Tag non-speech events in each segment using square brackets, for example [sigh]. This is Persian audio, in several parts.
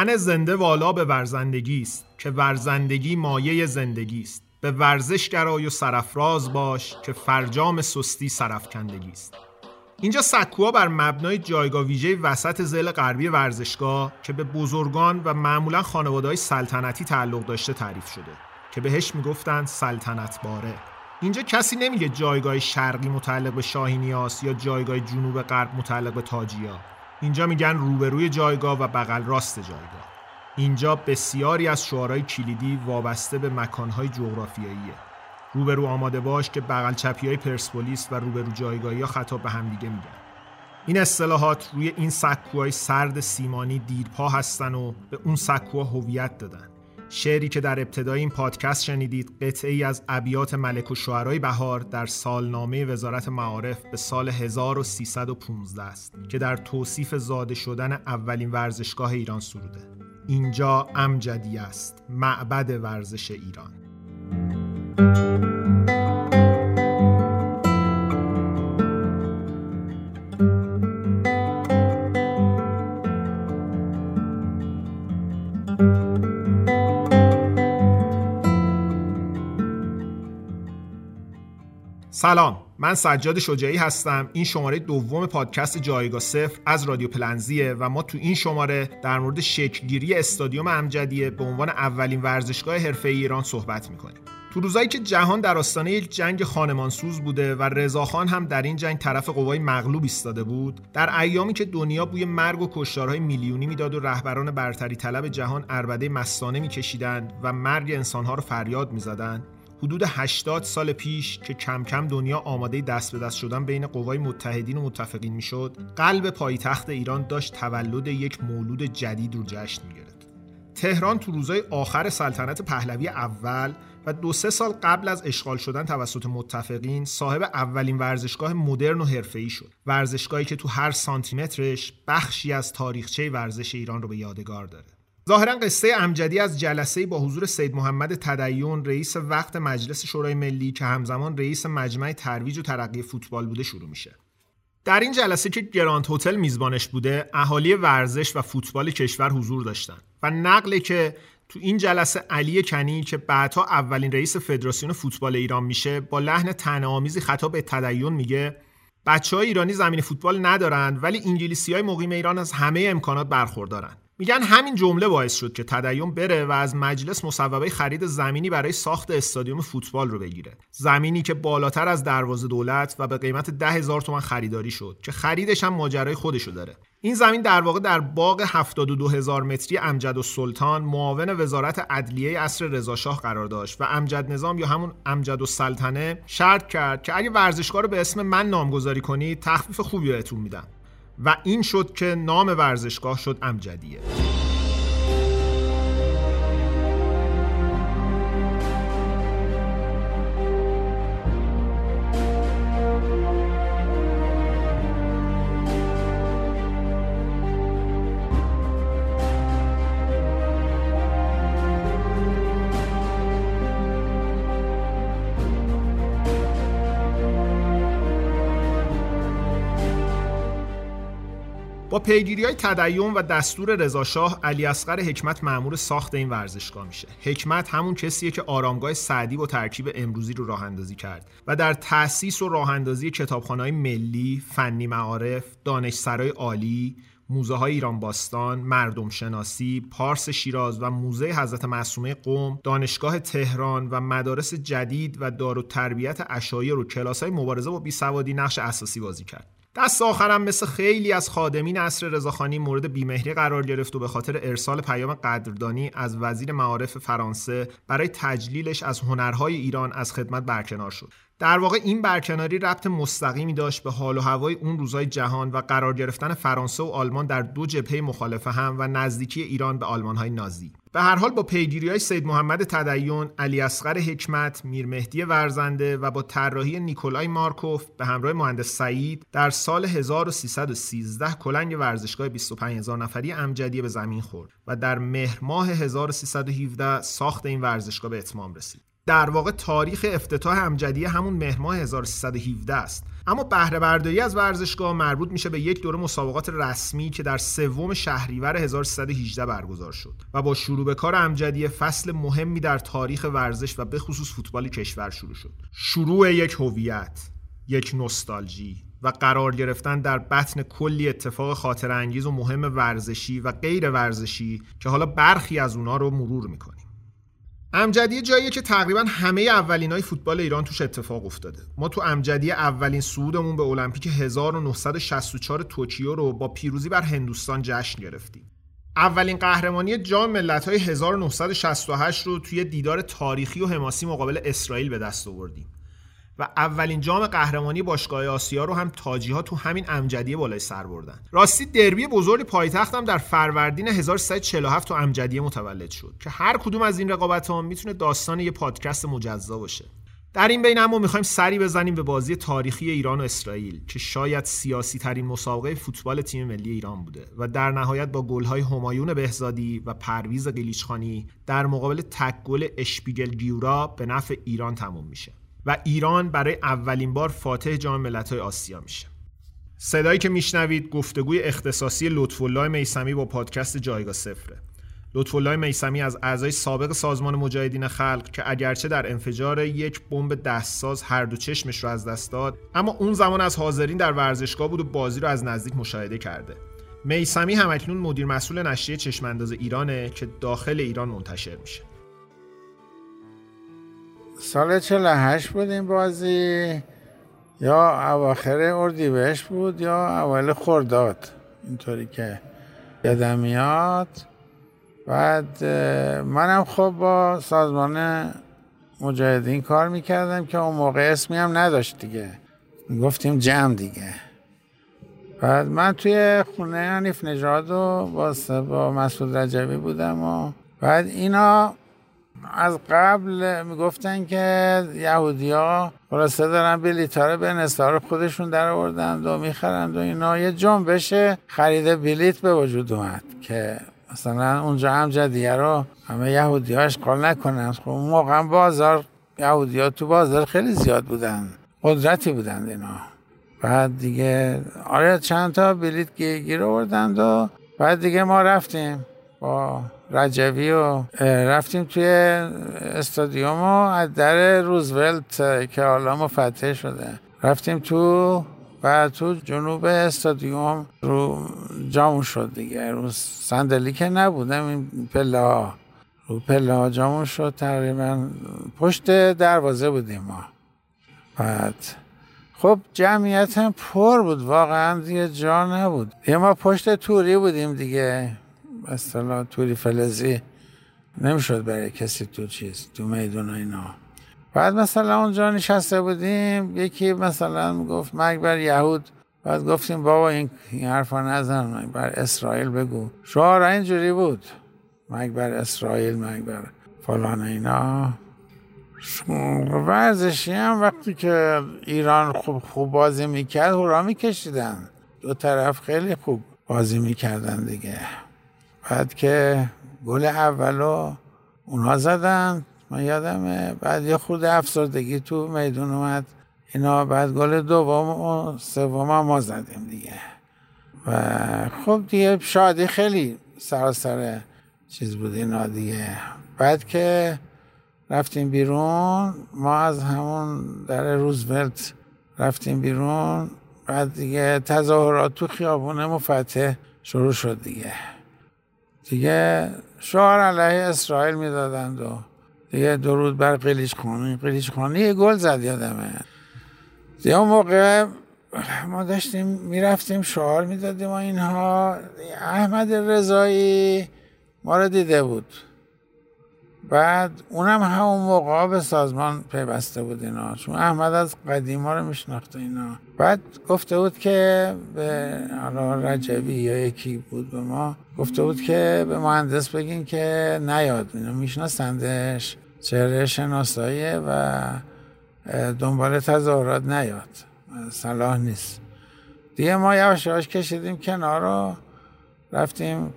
تن زنده والا به ورزندگی است که ورزندگی مایه زندگی است. به ورزش گرای و سرفراز باش که فرجام سستی سرفکندگی است. اینجا سکوها بر مبنای جایگاه ویژه وسط زل غربی ورزشگاه که به بزرگان و معمولا خانواده سلطنتی تعلق داشته تعریف شده که بهش می‌گفتند سلطنت باره اینجا کسی نمیگه جایگاه شرقی متعلق به شاهینیاس یا جایگاه جنوب غرب متعلق به تاجیا. اینجا میگن روبروی جایگاه و بغل راست جایگاه. اینجا بسیاری از شعارهای کلیدی وابسته به مکانهای جغرافیاییه. روبرو آماده باش که بغل چپی های پرسپولیس و روبرو جایگاهی ها خطاب به همدیگه میگن. این اصطلاحات روی این سکوهای سرد سیمانی دیرپا هستن و به اون سکوها هویت دادن. شعری که در ابتدای این پادکست شنیدید قطعه ای از ابیات ملک و شعرهای بهار در سالنامه وزارت معارف به سال 1315 است که در توصیف زاده شدن اولین ورزشگاه ایران سروده. اینجا امجدی است معبد ورزش ایران. سلام من سجاد شجاعی هستم. این شماره دوم پادکست جایگاه صفر از رادیو پلنزیه و ما تو این شماره در مورد شکلگیری استادیوم امجدیه به عنوان اولین ورزشگاه حرفه ایران صحبت می‌کنیم. تو روزایی که جهان در آستانه یک جنگ خانمانسوز بوده و رضاخان هم در این جنگ طرف قوای مغلوب ایستاده بود در ایامی که دنیا بوی مرگ و کشتارهای میلیونی می‌داد و رهبران برتری طلب جهان اربده مستانه میکشیدند و مرگ انسانها رو فریاد می‌زدند حدود 80 سال پیش که کم کم دنیا آماده دست به دست شدن بین قوای متحدین و متفقین می‌شد قلب پایتخت ایران داشت تولد یک مولود جدید رو جشن می‌گرفت. تهران تو روزای آخر سلطنت پهلوی اول و دو سه سال قبل از اشغال شدن توسط متفقین صاحب اولین ورزشگاه مدرن و حرفه‌ای شد. ورزشگاهی که تو هر سانتیمترش بخشی از تاریخچه ورزش ایران رو به یادگار داره. ظاهرا قصه امجدی از جلسه با حضور سید محمد تدیون رئیس وقت مجلس شورای ملی که همزمان رئیس مجمع ترویج و ترقی فوتبال بوده شروع میشه. در این جلسه که گراند هتل میزبانش بوده اهالی ورزش و فوتبال کشور حضور داشتن و نقله که تو این جلسه علی کنی که بعدها اولین رئیس فدراسیون فوتبال ایران میشه با لحن تناآمیزی خطاب به تدیون میگه بچه های ایرانی زمین فوتبال ندارند ولی انگلیسی های مقیم ایران از همه امکانات برخوردارن. میگن همین جمله باعث شد که تدیون بره و از مجلس مصوبه خرید زمینی برای ساخت استادیوم فوتبال رو بگیره. زمینی که بالاتر از دروازه دولت و به قیمت ده هزار تومن خریداری شد که خریدش هم ماجرای خودشو داره. این زمین در واقع در باغ 72 هزار متری امجد و سلطان معاون وزارت عدلیه اصر رضاشاه قرار داشت و امجد نظام یا همون امجد و سلطنه شرط کرد که اگه ورزشگاه رو به اسم من نامگذاری کنید تخفیف خوبی بهتون میدم. و این شد که نام ورزشگاه شد امجدیه. با پیگیری های و دستور رضاشاه علی اصغر حکمت معمور ساخت این ورزشگاه میشه حکمت همون کسیه که آرامگاه سعدی با ترکیب امروزی رو راه اندازی کرد و در تأسیس و راه اندازی کتابخانه‌های ملی فنی معارف دانشسرای عالی موزه های ایران باستان، مردم شناسی، پارس شیراز و موزه حضرت معصومه قوم، دانشگاه تهران و مدارس جدید و دار و تربیت اشایر و کلاس های مبارزه با بیسوادی نقش اساسی بازی کرد. دست آخرم مثل خیلی از خادمین اصر رضاخانی مورد بیمهری قرار گرفت و به خاطر ارسال پیام قدردانی از وزیر معارف فرانسه برای تجلیلش از هنرهای ایران از خدمت برکنار شد. در واقع این برکناری ربط مستقیمی داشت به حال و هوای اون روزهای جهان و قرار گرفتن فرانسه و آلمان در دو جبهه مخالف هم و نزدیکی ایران به آلمانهای نازی. به هر حال با پیگیری های سید محمد تدیون، علی اصغر حکمت، میر مهدی ورزنده و با طراحی نیکولای مارکوف به همراه مهندس سعید در سال 1313 کلنگ ورزشگاه 25000 نفری امجدیه به زمین خورد و در مهر ماه 1317 ساخت این ورزشگاه به اتمام رسید. در واقع تاریخ افتتاح امجدیه همون مهر ماه 1317 است اما بهره برداری از ورزشگاه مربوط میشه به یک دوره مسابقات رسمی که در سوم شهریور 1318 برگزار شد و با شروع به کار امجدیه فصل مهمی در تاریخ ورزش و به خصوص فوتبال کشور شروع شد. شروع یک هویت یک نوستالژی و قرار گرفتن در بطن کلی اتفاق خاطر انگیز و مهم ورزشی و غیر ورزشی که حالا برخی از اونا رو مرور می‌کنیم امجدیه جاییه که تقریبا همه اولین های فوتبال ایران توش اتفاق افتاده. ما تو امجدیه اولین صعودمون به المپیک 1964 توکیو رو با پیروزی بر هندوستان جشن گرفتیم. اولین قهرمانی جام ملت‌های 1968 رو توی دیدار تاریخی و حماسی مقابل اسرائیل به دست آوردیم. و اولین جام قهرمانی باشگاه آسیا رو هم تاجی ها تو همین امجدیه بالای سر بردن. راستی دربی بزرگ پایتخت هم در فروردین 1347 تو امجدیه متولد شد که هر کدوم از این رقابت ها می‌تونه داستان یه پادکست مجزا باشه. در این بین اما می‌خوایم سری بزنیم به بازی تاریخی ایران و اسرائیل که شاید سیاسی ترین مسابقه فوتبال تیم ملی ایران بوده و در نهایت با گل‌های همایون بهزادی و پرویز قلیچخانی در مقابل تک گل اشپیگل گیورا به نفع ایران تموم میشه. و ایران برای اولین بار فاتح جام ملت‌های آسیا میشه. صدایی که میشنوید گفتگوی اختصاصی لطفالله میسمی با پادکست جایگاه صفره. لطفالله میسمی از اعضای سابق سازمان مجاهدین خلق که اگرچه در انفجار یک بمب دستساز هر دو چشمش رو از دست داد اما اون زمان از حاضرین در ورزشگاه بود و بازی رو از نزدیک مشاهده کرده میسمی همکنون مدیر مسئول نشریه چشمانداز ایرانه که داخل ایران منتشر میشه سال 48 بود این بازی یا اواخر اردیبهشت بود یا اول خرداد اینطوری که یادم میاد. بعد منم خب با سازمان مجاهدین کار می‌کردم که اون موقع اسمی هم نداشت دیگه. گفتیم جمع دیگه. بعد من توی خونه حنیف نژاد و با, با مسعود رجبی بودم و بعد اینا از قبل می‌گفتن که یهودیا خلاصه دارن بلیط به نصار خودشون در آوردن و می‌خرند و اینا. یه بشه خرید بلیت به وجود اومد که مثلا اونجا هم جدیه رو همه یهودی ها اشغال نکنن. خب اون موقع بازار یهودی ها تو بازار خیلی زیاد بودن قدرتی بودن اینا. بعد دیگه آره چند تا بلیت گیر آوردند و بعد دیگه ما رفتیم با رجوی و رفتیم توی استادیوم و از در روزولت که حالا مفتح شده. رفتیم تو و تو جنوب استادیوم رو جامون شد دیگه. رو صندلی که نبودم این پله ها. رو پله ها جامون شد تقریبا پشت دروازه بودیم ما. بعد خب جمعیت هم پر بود واقعا دیگه جا نبود. یه ما پشت توری بودیم دیگه. مثلا توری فلزی نمی‌شد برای کسی تو چیز تو میدون اینا. بعد مثلا اونجا نشسته بودیم یکی مثلا گفت مرگ بر یهود. بعد گفتیم بابا این, این حرفا نزن بر اسرائیل بگو. شعار اینجوری بود. مرگ بر اسرائیل مرگ بر فلان اینا. ورزشی هم وقتی که ایران خوب خوب بازی می‌کرد هورا میکشیدن. دو طرف خیلی خوب بازی می‌کردن دیگه. بعد که گل اولو اونها زدن من یادمه بعد یه خود افسردگی تو میدون اومد. اینا بعد گل دوم و سوم ما زدیم دیگه. و خب دیگه شادی خیلی سراسر چیز بود اینا دیگه. بعد که رفتیم بیرون ما از همون در روزولت رفتیم بیرون. بعد دیگه تظاهرات تو خیابون مفتح شروع شد دیگه. دیگه شعار علیه اسرائیل می‌دادند و دیگه درود بر قلیش خانی قلیش خانی گل زد یادمه. دیگه اون موقع ما داشتیم می‌رفتیم شعار می‌دادیم و اینها. احمد رضایی ما رو دیده بود. بعد اونم همون موقع به سازمان پیوسته بود اینا چون احمد از قدیما رو میشناخته اینا. بعد گفته بود که به رجبی یا یکی بود به ما گفته بود که به مهندس بگین که نیاد. اینا میشناسندش؟ چهره شناساییه و دنبال تظاهرات نیاد. صلاح نیست. دیگه ما یواش یواش کشیدیم کنار رو رفتیم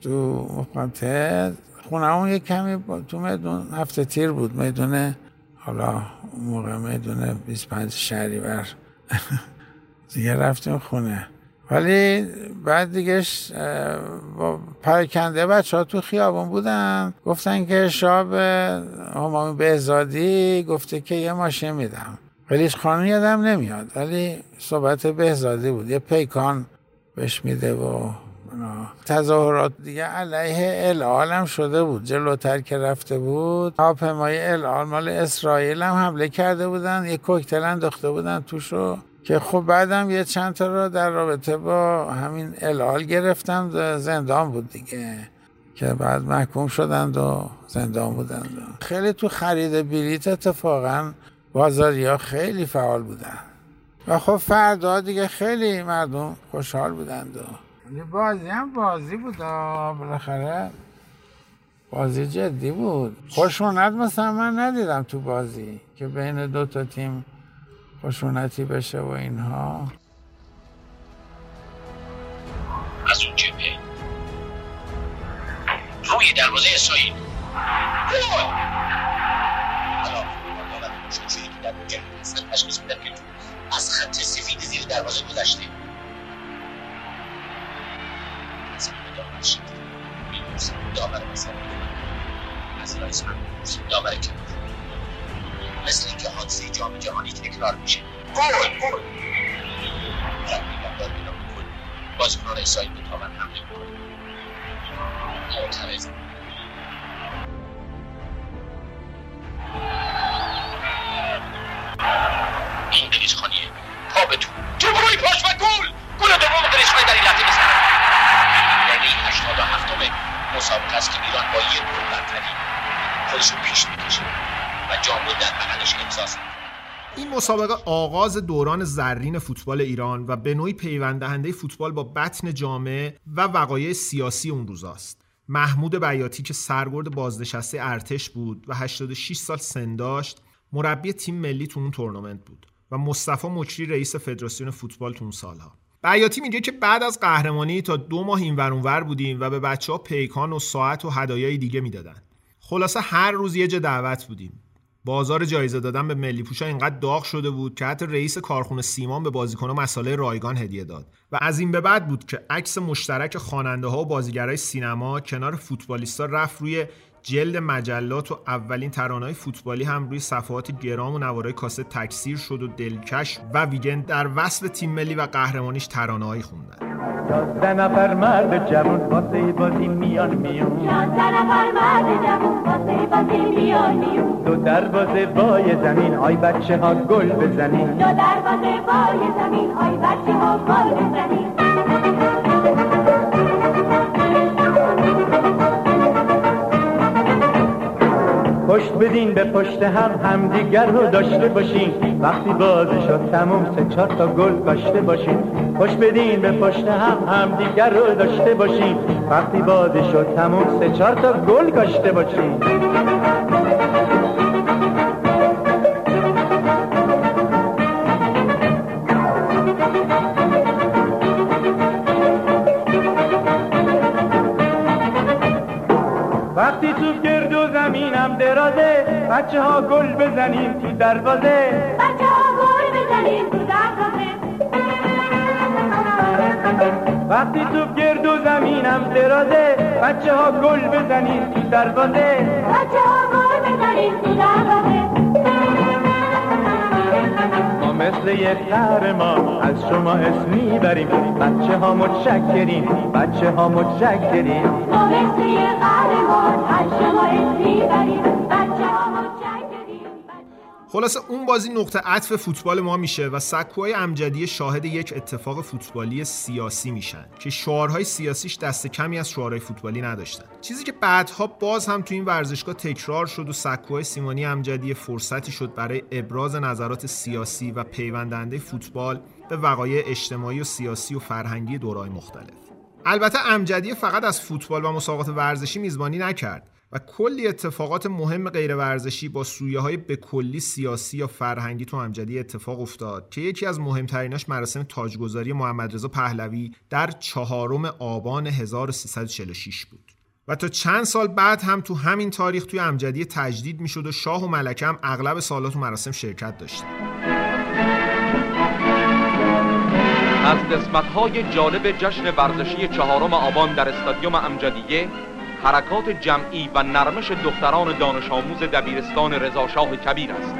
تو مقنطه خونه اون یک کمی تو میدون هفته تیر بود. میدون حالا موقع میدون 25 شهریور. [laughs] دیگه رفتیم خونه. ولی بعد دیگه با پرکنده بچه ها تو خیابان بودن. گفتن که شاب همامی بهزادی گفته که یه ماشین میدم. ولیش خانون یادم نمیاد. ولی صحبت بهزادی بود. یه پیکان بهش میده و تظاهرات دیگه علیه العال هم شده بود. جلوتر که رفته بود هواپیمای العال مال اسرائیل هم حمله کرده بودن یه کوکتل انداخته بودن توشو که خب بعدم یه چند تا رو در رابطه با همین العال گرفتم زندان بود دیگه که بعد محکوم شدند و زندان بودند. خیلی تو خرید بلیت اتفاقا بازاری ها خیلی فعال بودن. و خب فردا دیگه خیلی مردم خوشحال بودند و بازی هم بازی بود بالاخره بازی جدی بود. خوشونت مثلا من ندیدم تو بازی که بین دو تا تیم خشونتی بشه و اینها. از اون جبهه. روی دروازه اسرائیل. از خط سفید زیر دروازه گذشته. دامر مثلا از رئیس دامر که مثل اینکه حادثه جام جهانی تکرار میشه. گل گل بازیکنان اسرائیل به تاون حمله می‌کنه معترض این مسابقه آغاز دوران زرین فوتبال ایران و به نوعی پیوند دهنده فوتبال با بطن جامعه و وقایع سیاسی اون روزاست. محمود بیاتی که سرگرد بازنشسته ارتش بود و 86 سال سن داشت مربی تیم ملی تو اون تورنمنت بود و مصطفی مچری رئیس فدراسیون فوتبال تو اون سالها. بیاتی میگه که بعد از قهرمانی تا دو ماه این ور بودیم و به بچه ها پیکان و ساعت و هدایای دیگه می‌دادن. خلاصه هر روز یه جا دعوت بودیم. بازار جایزه دادن به ملی پوشا اینقدر داغ شده بود که حتی رئیس کارخونه سیمان به بازیکنها مساله رایگان هدیه داد. و از این به بعد بود که عکس مشترک خواننده ها و بازیگرای سینما کنار فوتبالیستا رفت روی جلد مجلات و اولین ترانه‌های فوتبالی هم روی صفحات گرام و نوارای کاسه تکثیر شد و دلکش و ویگند در وصف تیم ملی و قهرمانیش ترانه‌هایی خوندن. یازده نفر مرد جوان واسه بازی میان میون یازده نفر مرد جوان واسه بازی میان میون دو دروازه بای زمین آی بچه ها گل بزنین دو دروازه بای زمین آی بچه ها گل بزنین پشت بدین به پشت هم همدیگر رو داشته باشین وقتی بازی شد تموم سه چهار تا گل کاشته باشین پشت بدین به پشت هم همدیگر رو داشته باشین. وقتی بازی شد تموم سه چهار تا گل کاشته باشین. وقتی تو گرد و زمینم درازه بچه ها گل بزنیم تو دروازه. وقتی تو گرد و زمینم درازه بچه ها گل بزنیم تو دروازه. بچه ها گل بزنیم تو دروازه. ما مثل یک ما از شما اسم می‌بریم. بچه ها متشکریم بچه ها متشکریم ما مثل یک ما از شما اسم می‌بریم. خلاصه اون بازی نقطه عطف فوتبال ما میشه و سکوهای امجدی شاهد یک اتفاق فوتبالی سیاسی میشن که شعارهای سیاسیش دست کمی از شعارهای فوتبالی نداشتن. چیزی که بعدها باز هم تو این ورزشگاه تکرار شد و سکوهای سیمانی امجدی فرصتی شد برای ابراز نظرات سیاسی و پیوندنده فوتبال به وقایع اجتماعی و سیاسی و فرهنگی دورهای مختلف. البته امجدی فقط از فوتبال و مسابقات ورزشی میزبانی نکرد. و کلی اتفاقات مهم غیر ورزشی با سویه های به کلی سیاسی یا فرهنگی تو امجدی اتفاق افتاد که یکی از مهمتریناش مراسم تاجگذاری محمد رضا پهلوی در چهارم آبان 1346 بود. و تا چند سال بعد هم تو همین تاریخ توی امجدیه تجدید می‌شد و شاه و ملکه هم اغلب سالات و مراسم شرکت داشتن از قسمت های جالب جشن ورزشی چهارم آبان در استادیوم امجدیه حرکات جمعی و نرمش دختران دانش آموز دبیرستان رضاشاه کبیر است.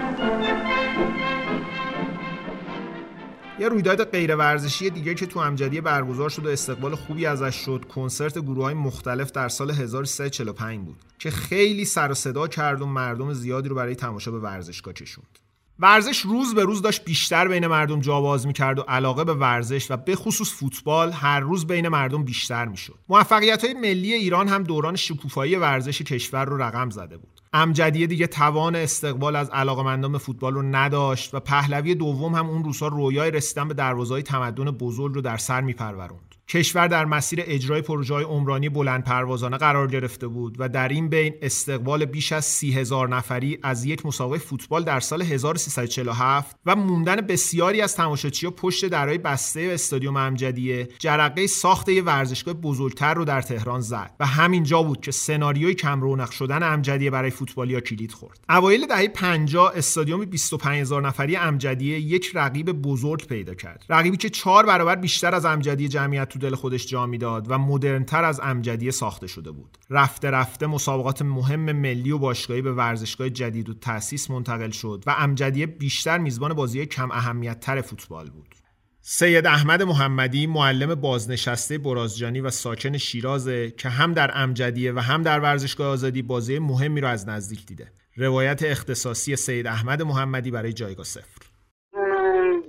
یه رویداد غیر ورزشی دیگه که تو امجدیه برگزار شد و استقبال خوبی ازش شد کنسرت گروه های مختلف در سال 1345 بود که خیلی سر و صدا کرد و مردم زیادی رو برای تماشا به ورزشگاه کشوند. ورزش روز به روز داشت بیشتر بین مردم جا باز می‌کرد و علاقه به ورزش و به خصوص فوتبال هر روز بین مردم بیشتر می‌شد. موفقیت های ملی ایران هم دوران شکوفایی ورزش کشور رو رقم زده بود. امجدیه دیگه توان استقبال از علاقمندان فوتبال رو نداشت و پهلوی دوم هم اون روزها رویای رسیدن به دروازه‌های تمدن بزرگ رو در سر میپروروند. کشور در مسیر اجرای پروژه های عمرانی بلند پروازانه قرار گرفته بود و در این بین استقبال بیش از سی هزار نفری از یک مسابقه فوتبال در سال 1347 و موندن بسیاری از تماشاچیها پشت درهای بسته استادیوم امجدیه جرقه ساخت یک ورزشگاه بزرگتر رو در تهران زد و همین جا بود که سناریوی کم رونق شدن امجدیه برای فوتبالیا کلید خورد. اوایل دهه 50 استادیوم 25000 نفری امجدیه یک رقیب بزرگ پیدا کرد. رقیبی که چهار برابر بیشتر از امجدیه جمعیت تو دل خودش جا می‌داد و مدرنتر از امجدیه ساخته شده بود. رفته رفته مسابقات مهم ملی و باشگاهی به ورزشگاه جدید و تأسیس منتقل شد و امجدیه بیشتر میزبان بازی کم اهمیت تر فوتبال بود. سید احمد محمدی معلم بازنشسته برازجانی و ساکن شیرازه که هم در امجدیه و هم در ورزشگاه آزادی بازی مهمی را از نزدیک دیده. روایت اختصاصی سید احمد محمدی برای جایگاه صفر.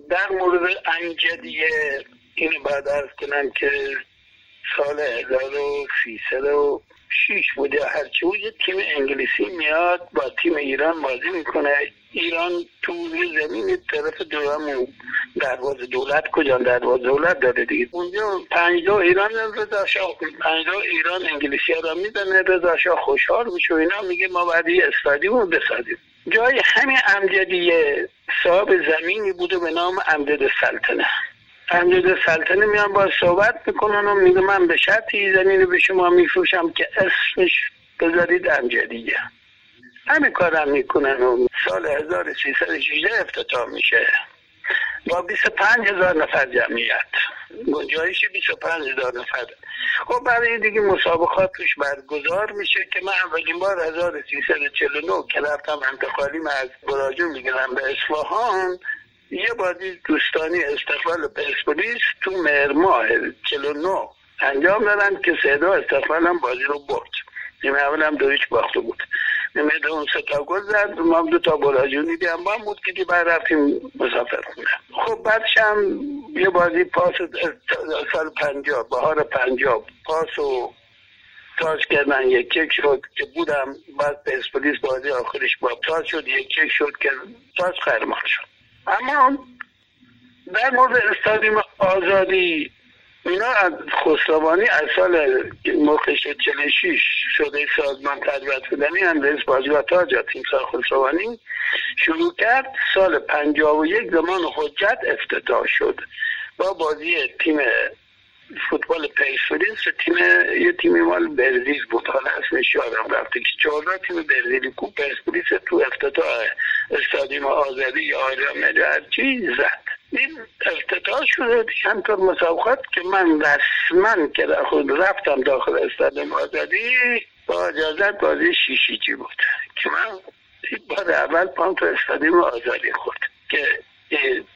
در مورد امجدیه اینو بعد ارز کنم که سال 1306 بوده هرچی بود یه تیم انگلیسی میاد با تیم ایران بازی می‌کنه. ایران تو زمین طرف دورم درواز دولت کجا درواز دولت داره دیگه. اونجا پنجا ایران رضا شاه پنجا ایران انگلیسی ها را میدنه رضا شاه خوشحال میشه و اینا میگه ما بعد یه استادیوم بسازیم. جای همین امجدیه صاحب زمینی بوده به نام امجد سلطنه. امجد سلطنه میان با صحبت می‌کنن و میگه من به شرطی زمین به شما میفروشم که اسمش بذارید امجدیه همین کارم می‌کنن و سال 1316 افتتاح میشه. با 25 هزار نفر جمعیت. گنجایش 25 هزار نفر. خب برای دیگه مسابقات توش برگزار میشه که من اولین بار 1349 که رفتم انتقالی من از براجون می‌گیرم به اصفهان. یه بازی دوستانی استقبال پرسپولیس تو مرماه 49 انجام دادن که سیدا استقبالم بازی رو برد. نیمه اول هم دویچ باخته بود. نیمه اون سه تا گل زد ما دو تا براجونی هم با بود که بعد رفتیم مسافر خونه. خب بعدش هم یه بازی پاس سال پنجاب بهار پنجاب پاس و تاج کردن یک یک شد که بودم بعد پرسپولیس بازی آخرش با تاج شد یک یک شد که تاج خیرمان شد. اما در مورد استادیوم آزادی اینا از خسروانی از سال موقع 46 شده سازمان تربیت هم رئیس بازی و تاج تیم سال خسروانی شروع کرد. سال 51 زمان حجت افتتاح شد. با بازی تیم فوتبال پرسپولیس تیم یه تیم مال برزیل بود. حالا اسمش یادم رفته. که چهارده تیم برزیلی کو پرسپولیس تو افتتاح استادیوم آزادی یا آریا چی زد. این افتتاح شده. چند مسابقات که من رسما که در خود رفتم داخل استادیوم آزادی با اجازت بازی شیشیچی بود؟ که من بار اول پام تو استادیوم آزادی خورد. که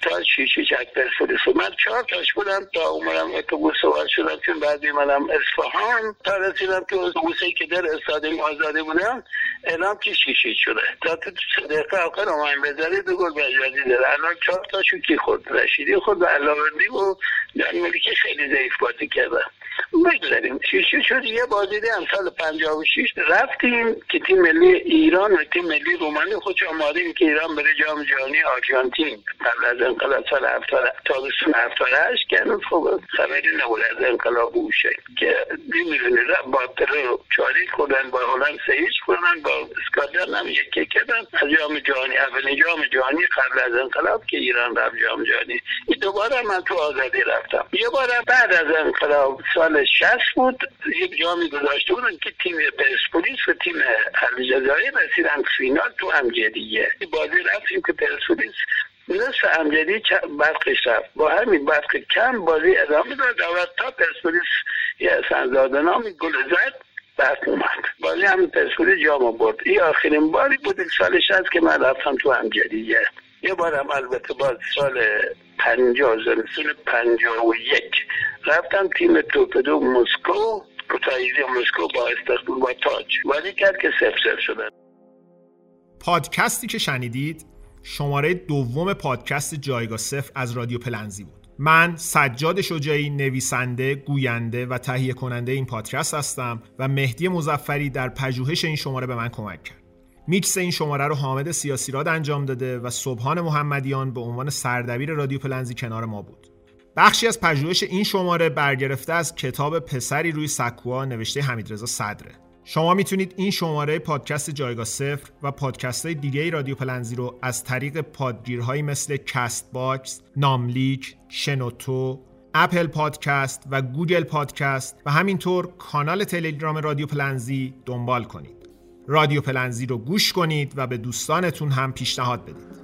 تا شیشی چک پرسپولیس من چهار تاش بودم تا اومدم اتوبوس سوار شدم چون بعد منم اصفهان تا رسیدم که اتوبوسی که در استادیوم آزادی بودم اعلام که شیشی شده. تا تو صدقه آخر اومدیم بذارید دو گل بجوازی داره. الان چهار تاشو کی خود رشیدی خود و علاوردی و جان ملیکی خیلی ضعیف بازی کردم بگذاریم. شیشه شد؟ یه بازی هم سال 56 رفتیم که تیم ملی ایران و تیم ملی رومانی خودش آمادیم که ایران بره جام جهانی آرژانتین. قبل از انقلاب سال 70 تابستون 78 که هنوز خب خبری نبود از انقلاب بوشه که نمی‌دونی. با پرو چاری خوردن با هلند سه هیچ خوردن با اسکاتلند هم یکی کردن. از جام جهانی اولین جام جهانی قبل از انقلاب که ایران رفت جام جهانی. دوباره من تو آزادی رفتم. یه بار بعد از انقلاب سال 60 بود. یک جامی گذاشته بودن که تیم پرسپولیس و تیم الجزایر رسیدن فینال تو امجدیه. بازی رفتیم که پرسپولیس نصف امجدی برقش رفت. با همین برق کم بازی ادامه داد تا پرسپولیس یه سنزاده نامی گل زد برق اومد. بازی همین پرسپولیس جام برد. این آخرین باری بود سال هست که من رفتم تو امجدیه. یه بارم البته باز سال پنجاه زمستون پنجاه و یک رفتم تیم توپدو مسکو کوتاهیزی مسکو با استقبول با تاج ولی کرد که سف سف شدن پادکستی که شنیدید شماره دوم پادکست جایگاه صفر از رادیو پلنزی بود من سجاد شجاعی نویسنده، گوینده و تهیه کننده این پادکست هستم و مهدی مزفری در پژوهش این شماره به من کمک کرد. میکس این شماره رو حامد سیاسی راد انجام داده و صبحان محمدیان به عنوان سردبیر رادیو پلنزی کنار ما بود. بخشی از پژوهش این شماره برگرفته از کتاب پسری روی سکوها نوشته حمیدرضا صدره. شما می‌تونید این شماره پادکست جایگاه صفر و پادکست های دیگه رادیو پلنزی رو از طریق پادگیرهایی مثل Castbox، ناملیک، شنوتو، Apple Podcast و Google Podcast و همینطور کانال تلگرام رادیو پلنزی دنبال کنید. رادیو پلنزی رو گوش کنید و به دوستانتون هم پیشنهاد بدید.